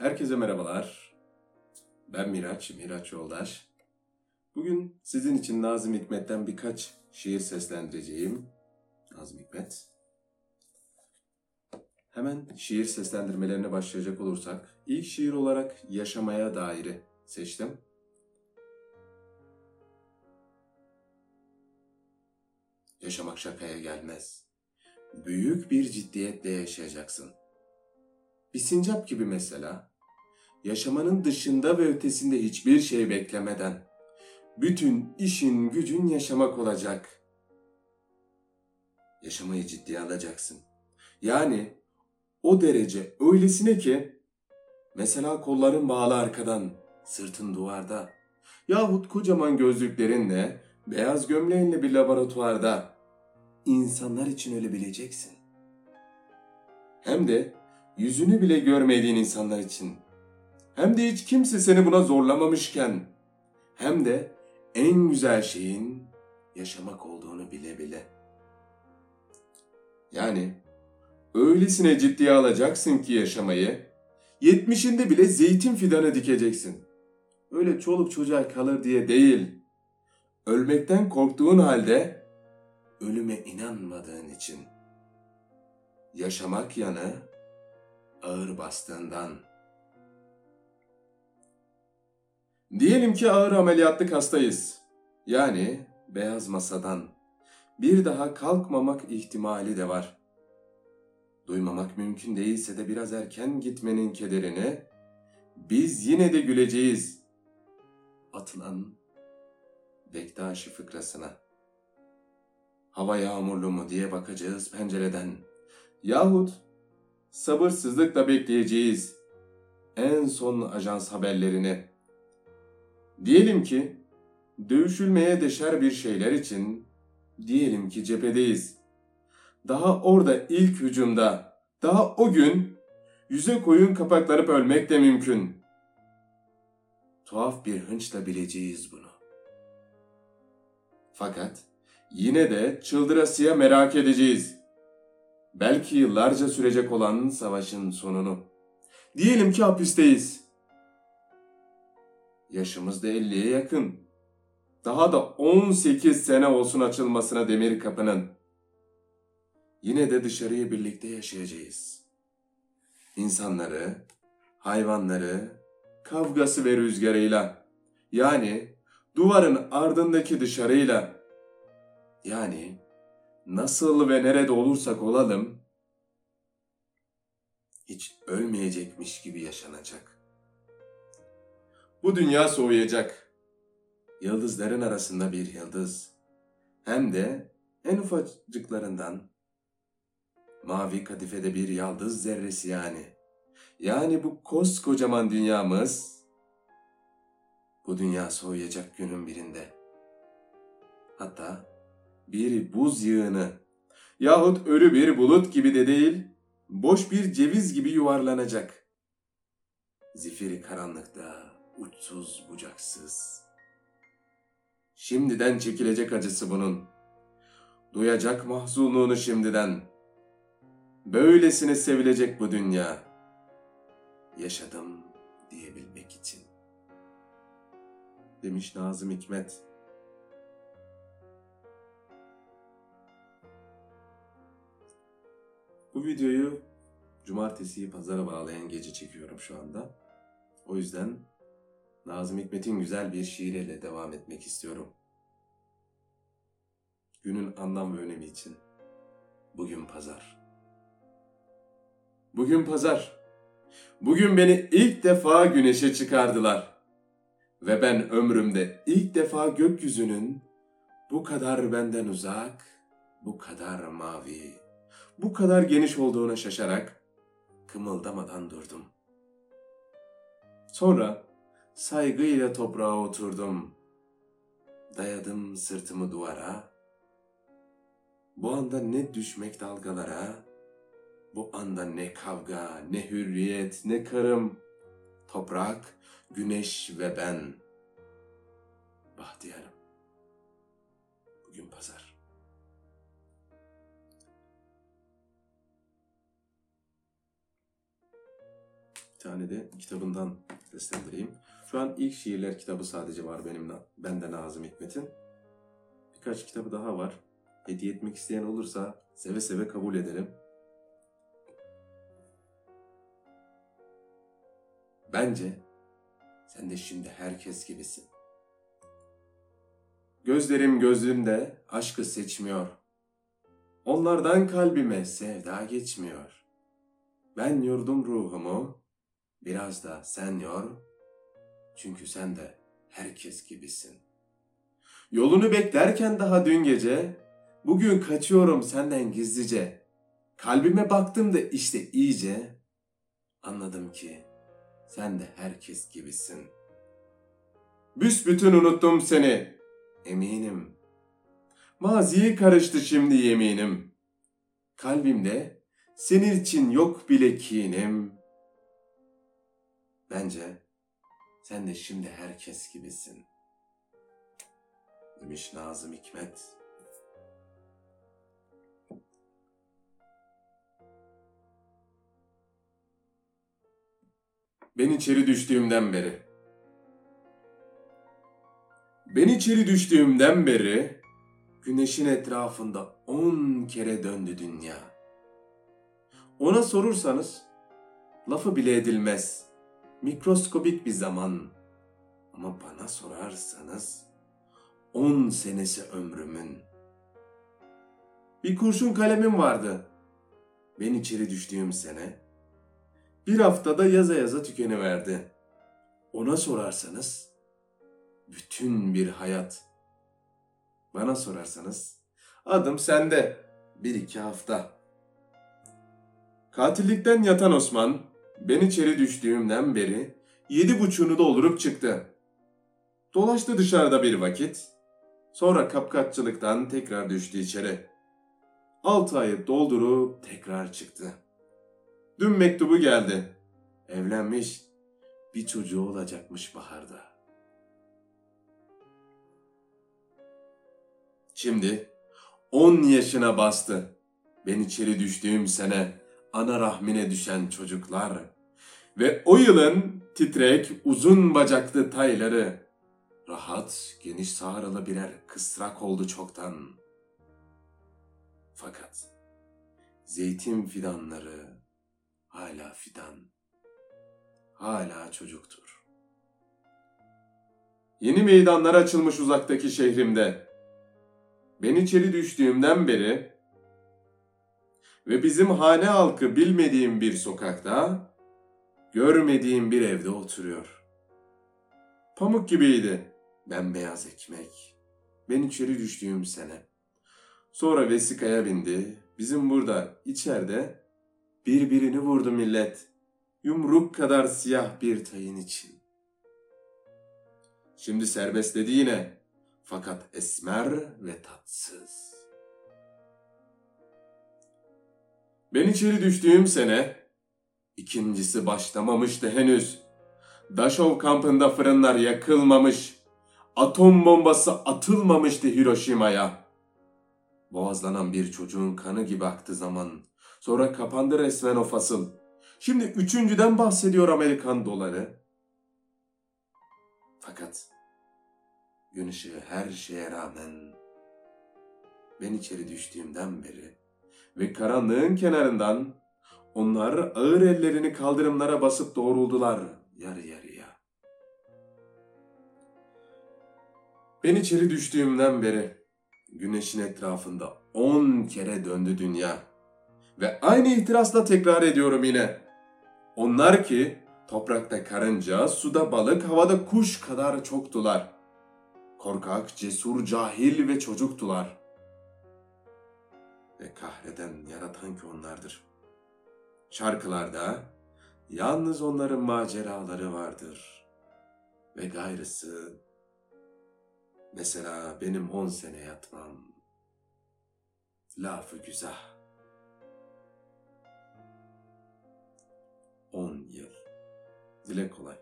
Herkese merhabalar. Ben Miraç, Miraç Yoldaş. Bugün sizin için Nazım Hikmet'ten birkaç şiir seslendireceğim. Nazım Hikmet. Hemen şiir seslendirmelerine başlayacak olursak, ilk şiir olarak Yaşamaya Dair'i seçtim. Yaşamak şakaya gelmez. Büyük bir ciddiyetle yaşayacaksın. Bir sincap gibi mesela. Yaşamanın dışında ve ötesinde hiçbir şey beklemeden. Bütün işin gücün yaşamak olacak. Yaşamayı ciddiye alacaksın. Yani o derece öylesine ki mesela kolların bağlı arkadan, sırtın duvarda yahut kocaman gözlüklerinle, beyaz gömleğinle bir laboratuvarda insanlar için ölebileceksin. Hem de yüzünü bile görmediğin insanlar için. Hem de hiç kimse seni buna zorlamamışken. Hem de en güzel şeyin yaşamak olduğunu bile bile. Yani öylesine ciddiye alacaksın ki yaşamayı, yetmişinde bile zeytin fidanı dikeceksin. Öyle çoluk çocuğa kalır diye değil. Ölmekten korktuğun halde ölüme inanmadığın için. Yaşamak yanı ağır bastığından. Diyelim ki ağır ameliyatlık hastayız. Yani beyaz masadan. Bir daha kalkmamak ihtimali de var. Duymamak mümkün değilse de biraz erken gitmenin kederini biz yine de güleceğiz. Atılan Bektaşi fıkrasına. Hava yağmurlu mu diye bakacağız pencereden. Yahut sabırsızlıkla bekleyeceğiz en son ajans haberlerini. Diyelim ki dövüşülmeye deşer bir şeyler için diyelim ki cephedeyiz. Daha orada ilk hücumda, daha o gün yüze koyun kapaklanıp ölmek de mümkün. Tuhaf bir hınçla bileceğiz bunu. Fakat yine de çıldırasıya merak edeceğiz. Belki yıllarca sürecek olan savaşın sonunu. Diyelim ki hapisteyiz. Yaşımız da 50'ye yakın. Daha da 18 sene olsun açılmasına demir kapının. Yine de dışarıyı birlikte yaşayacağız. İnsanları, hayvanları, kavgası ve rüzgarıyla, yani duvarın ardındaki dışarıyla, yani nasıl ve nerede olursak olalım, hiç ölmeyecekmiş gibi yaşanacak. Bu dünya soğuyacak. Yıldızların arasında bir yıldız. Hem de en ufacıklarından. Mavi kadifede bir yıldız zerresi yani. Yani bu koskocaman dünyamız, bu dünya soğuyacak günün birinde. Hatta bir buz yığını yahut ölü bir bulut gibi de değil, boş bir ceviz gibi yuvarlanacak. Zifiri karanlıkta, uçsuz bucaksız. Şimdiden çekilecek acısı bunun. Duyacak mahzunluğunu şimdiden. Böylesine sevilecek bu dünya. Yaşadım diyebilmek için. Demiş Nazım Hikmet. Bu videoyu cumartesiyi pazara bağlayan gece çekiyorum şu anda. O yüzden Nazım Hikmet'in güzel bir şiiriyle devam etmek istiyorum. Günün anlam ve önemi için. Bugün pazar. Bugün pazar. Bugün beni ilk defa güneşe çıkardılar. Ve ben ömrümde ilk defa gökyüzünün bu kadar benden uzak, bu kadar mavi, bu kadar geniş olduğuna şaşarak kımıldamadan durdum. Sonra saygıyla toprağa oturdum. Dayadım sırtımı duvara. Bu anda ne düşmek dalgalara, bu anda ne kavga, ne hürriyet, ne karım. Toprak, güneş ve ben. Bahtiyarım. Bugün pazar. Bir tane de kitabından seslendireyim. Şu an ilk şiirler kitabı sadece var benim bende Nazım Hikmet'in. Birkaç kitabı daha var. Hediye etmek isteyen olursa seve seve kabul ederim. Bence sen de şimdi herkes gibisin. Gözlerim gözünde aşkı seçmiyor. Onlardan kalbime sevda geçmiyor. Ben yordum ruhumu, biraz da sen yor. Çünkü sen de herkes gibisin. Yolunu beklerken daha dün gece, bugün kaçıyorum senden gizlice. Kalbime baktım da işte iyice anladım ki sen de herkes gibisin. Büsbütün unuttum seni, eminim. Maziye karıştı şimdi yeminim. Kalbimde senin için yok bile kinim. Bence sen de şimdi herkes gibisin. Demiş Nazım Hikmet. Ben içeri düştüğümden beri. Ben içeri düştüğümden beri güneşin etrafında on kere döndü dünya. Ona sorursanız lafı bile edilmez. Mikroskobik bir zaman. Ama bana sorarsanız on senesi ömrümün. Bir kurşun kalemim vardı. Ben içeri düştüğüm sene bir haftada yaza yaza tükeniverdi. Ona sorarsanız bütün bir hayat. Bana sorarsanız adım sende bir iki hafta. Katillikten yatan Osman ben içeri düştüğümden beri yedi buçuğunu doldurup çıktı. Dolaştı dışarıda bir vakit. Sonra kapkaççılıktan tekrar düştü içeri. Altı ayı doldurup tekrar çıktı. Dün mektubu geldi. Evlenmiş. Bir çocuğu olacakmış baharda. Şimdi 10 yaşına bastı. Ben içeri düştüğüm sene ana rahmine düşen çocuklar ve o yılın titrek uzun bacaklı tayları rahat geniş sağralı birer kısrak oldu çoktan. Fakat zeytin fidanları hala fidan, hala çocuktur. Yeni meydanlar açılmış uzaktaki şehrimde. Ben içeri düştüğümden beri ve bizim hane halkı bilmediğim bir sokakta, görmediğim bir evde oturuyor. Pamuk gibiydi bembeyaz ekmek. Ben içeri düştüğüm sene. Sonra vesikaya bindi. Bizim burada içeride Birbirini vurdu millet. Yumruk kadar siyah bir tayin için. Şimdi serbestledi yine. Fakat esmer ve tatsız. Ben içeri düştüğüm sene, ikincisi başlamamıştı henüz. Dachau kampında fırınlar yakılmamış, atom bombası atılmamıştı Hiroşima'ya. Boğazlanan bir çocuğun kanı gibi aktı zaman. Sonra kapandı resmen o fasıl. Şimdi üçüncüden bahsediyor Amerikan doları. Fakat gün ışığı her şeye rağmen ben içeri düştüğümden beri ve karanlığın kenarından onlar ağır ellerini kaldırımlara basıp doğruldular yarı yarıya. Ben içeri düştüğümden beri güneşin etrafında on kere döndü dünya. Ve aynı ihtirasla tekrar ediyorum yine. Onlar ki toprakta karınca, suda balık, havada kuş kadar çoktular. Korkak, cesur, cahil ve çocuktular. Ve kahreden, yaratan ki onlardır. Şarkılarda yalnız onların maceraları vardır. Ve gayrısı mesela benim on sene yatmam. Lafı güzel. 10 yıl. Dile kolay.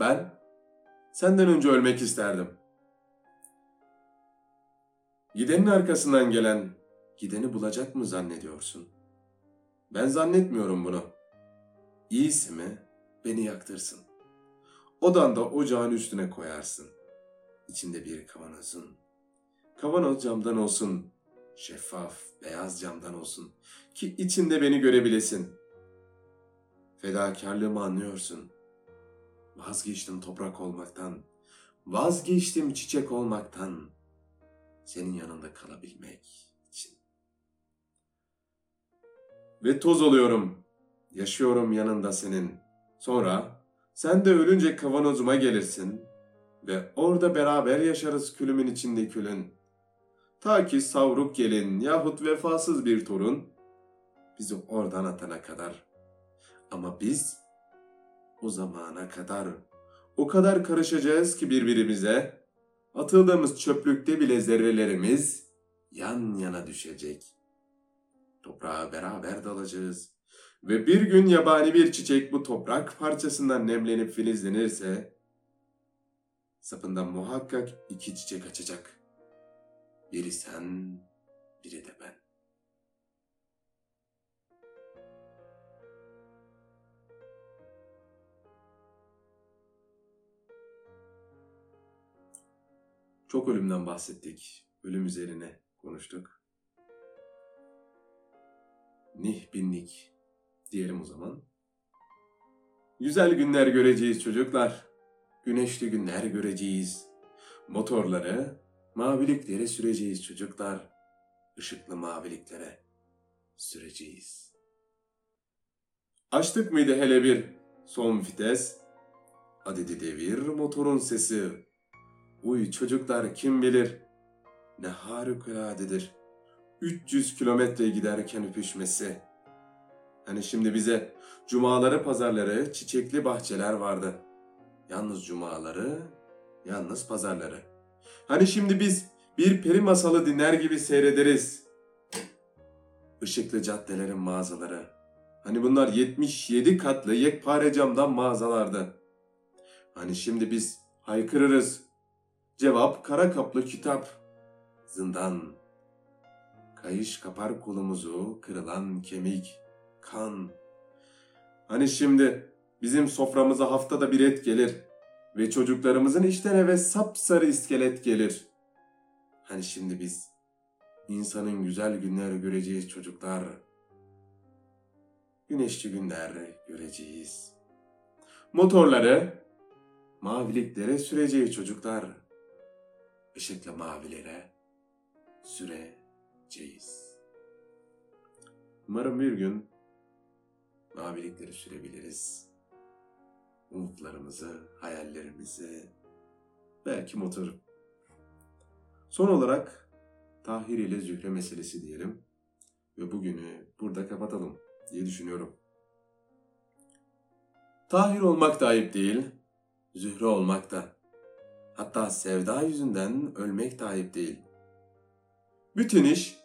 Ben senden önce ölmek isterdim. Gidenin arkasından gelen gideni bulacak mı zannediyorsun? Ben zannetmiyorum bunu. İyisi mi beni yaktırsın. Odanda ocağın üstüne koyarsın. İçinde bir kavanozun. Kavanoz camdan olsun. Şeffaf, beyaz camdan olsun. Ki içinde beni görebilesin. Fedakarlığımı anlıyorsun. Vazgeçtim toprak olmaktan. Vazgeçtim çiçek olmaktan. Senin yanında kalabilmek için. Ve toz oluyorum. Yaşıyorum yanında senin. Sonra sen de ölünce kavanozuma gelirsin. Ve orada beraber yaşarız külümün içinde külün. Ta ki savruk gelin yahut vefasız bir torun bizi oradan atana kadar. Ama biz o zamana kadar o kadar karışacağız ki birbirimize atıldığımız çöplükte bile zerrelerimiz yan yana düşecek. Toprağa beraber dalacağız. Ve bir gün yabani bir çiçek bu toprak parçasından nemlenip filizlenirse sapından muhakkak iki çiçek açacak. Biri sen, biri de ben. Çok ölümden bahsettik. Ölüm üzerine konuştuk. Nih binlik diyelim o zaman. Güzel günler göreceğiz çocuklar. Güneşli günler göreceğiz. Motorları, maviliklere süreceğiz çocuklar. Işıklı maviliklere süreceğiz. Açtık mıydı hele bir son vites? Hadi devir motorun sesi. Uy çocuklar kim bilir ne harikuladedir. 300 kilometre giderken öpüşmesi. Hani şimdi bize cumaları pazarları çiçekli bahçeler vardı. Yalnız cumaları, yalnız pazarları. Hani şimdi biz bir peri masalı dinler gibi seyrederiz. Işıklı caddelerin mağazaları. Hani bunlar 77 katlı yekpare camdan mağazalardı. Hani şimdi biz haykırırız. Cevap kara kaplı kitap. Zindan. Kayış kapar kolumuzu, kırılan kemik, kan. Hani şimdi bizim soframıza haftada bir et gelir ve çocuklarımızın işten eve sapsarı iskelet gelir. Hani şimdi biz insanın güzel günler göreceğiz çocuklar. Güneşli günler göreceğiz. Motorları maviliklere süreceğiz çocuklar. Işıklı mavilere süreceğiz. Umarım bir gün mavilikleri sürebiliriz. Umutlarımızı, hayallerimizi, belki motoru. Son olarak Tahir ile Zühre meselesi diyelim ve bugünü burada kapatalım diye düşünüyorum. Tahir olmak da ayıp değil, Zühre olmak da. Hatta sevda yüzünden ölmek ayıp değil. Bütün iş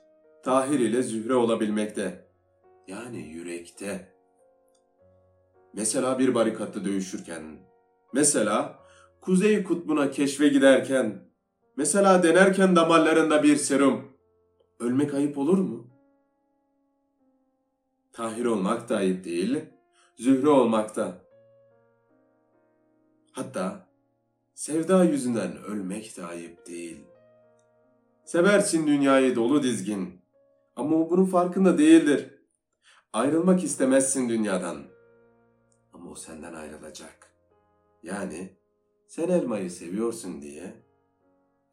Tahir ile Zühre olabilmekte. Yani yürekte. Mesela bir barikatta dövüşürken, mesela Kuzey Kutbu'na keşfe giderken, mesela denerken damarlarında bir serum. Ölmek ayıp olur mu? Tahir olmak da ayıp değil, Zühre olmak da. Hatta sevda yüzünden ölmek de ayıp değil. Seversin dünyayı dolu dizgin ama o bunun farkında değildir. Ayrılmak istemezsin dünyadan ama o senden ayrılacak. Yani sen elmayı seviyorsun diye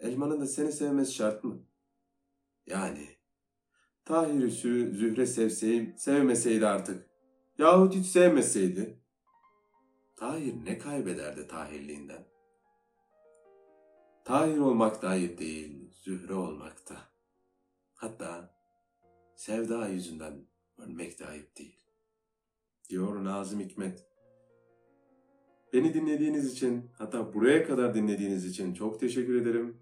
elmanın da seni sevmesi şart mı? Yani Tahir'i Zühre sevseyim, sevmeseydi artık yahut hiç sevmeseydi Tahir ne kaybederdi Tahirliğinden? Tahir olmak da ayıp değil, Zühre olmakta. Hatta sevda yüzünden ölmek de ayıp değil. Diyor Nazım Hikmet. Beni dinlediğiniz için, hatta buraya kadar dinlediğiniz için çok teşekkür ederim.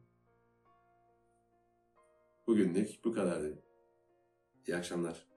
Bugünlük bu kadardı. İyi akşamlar.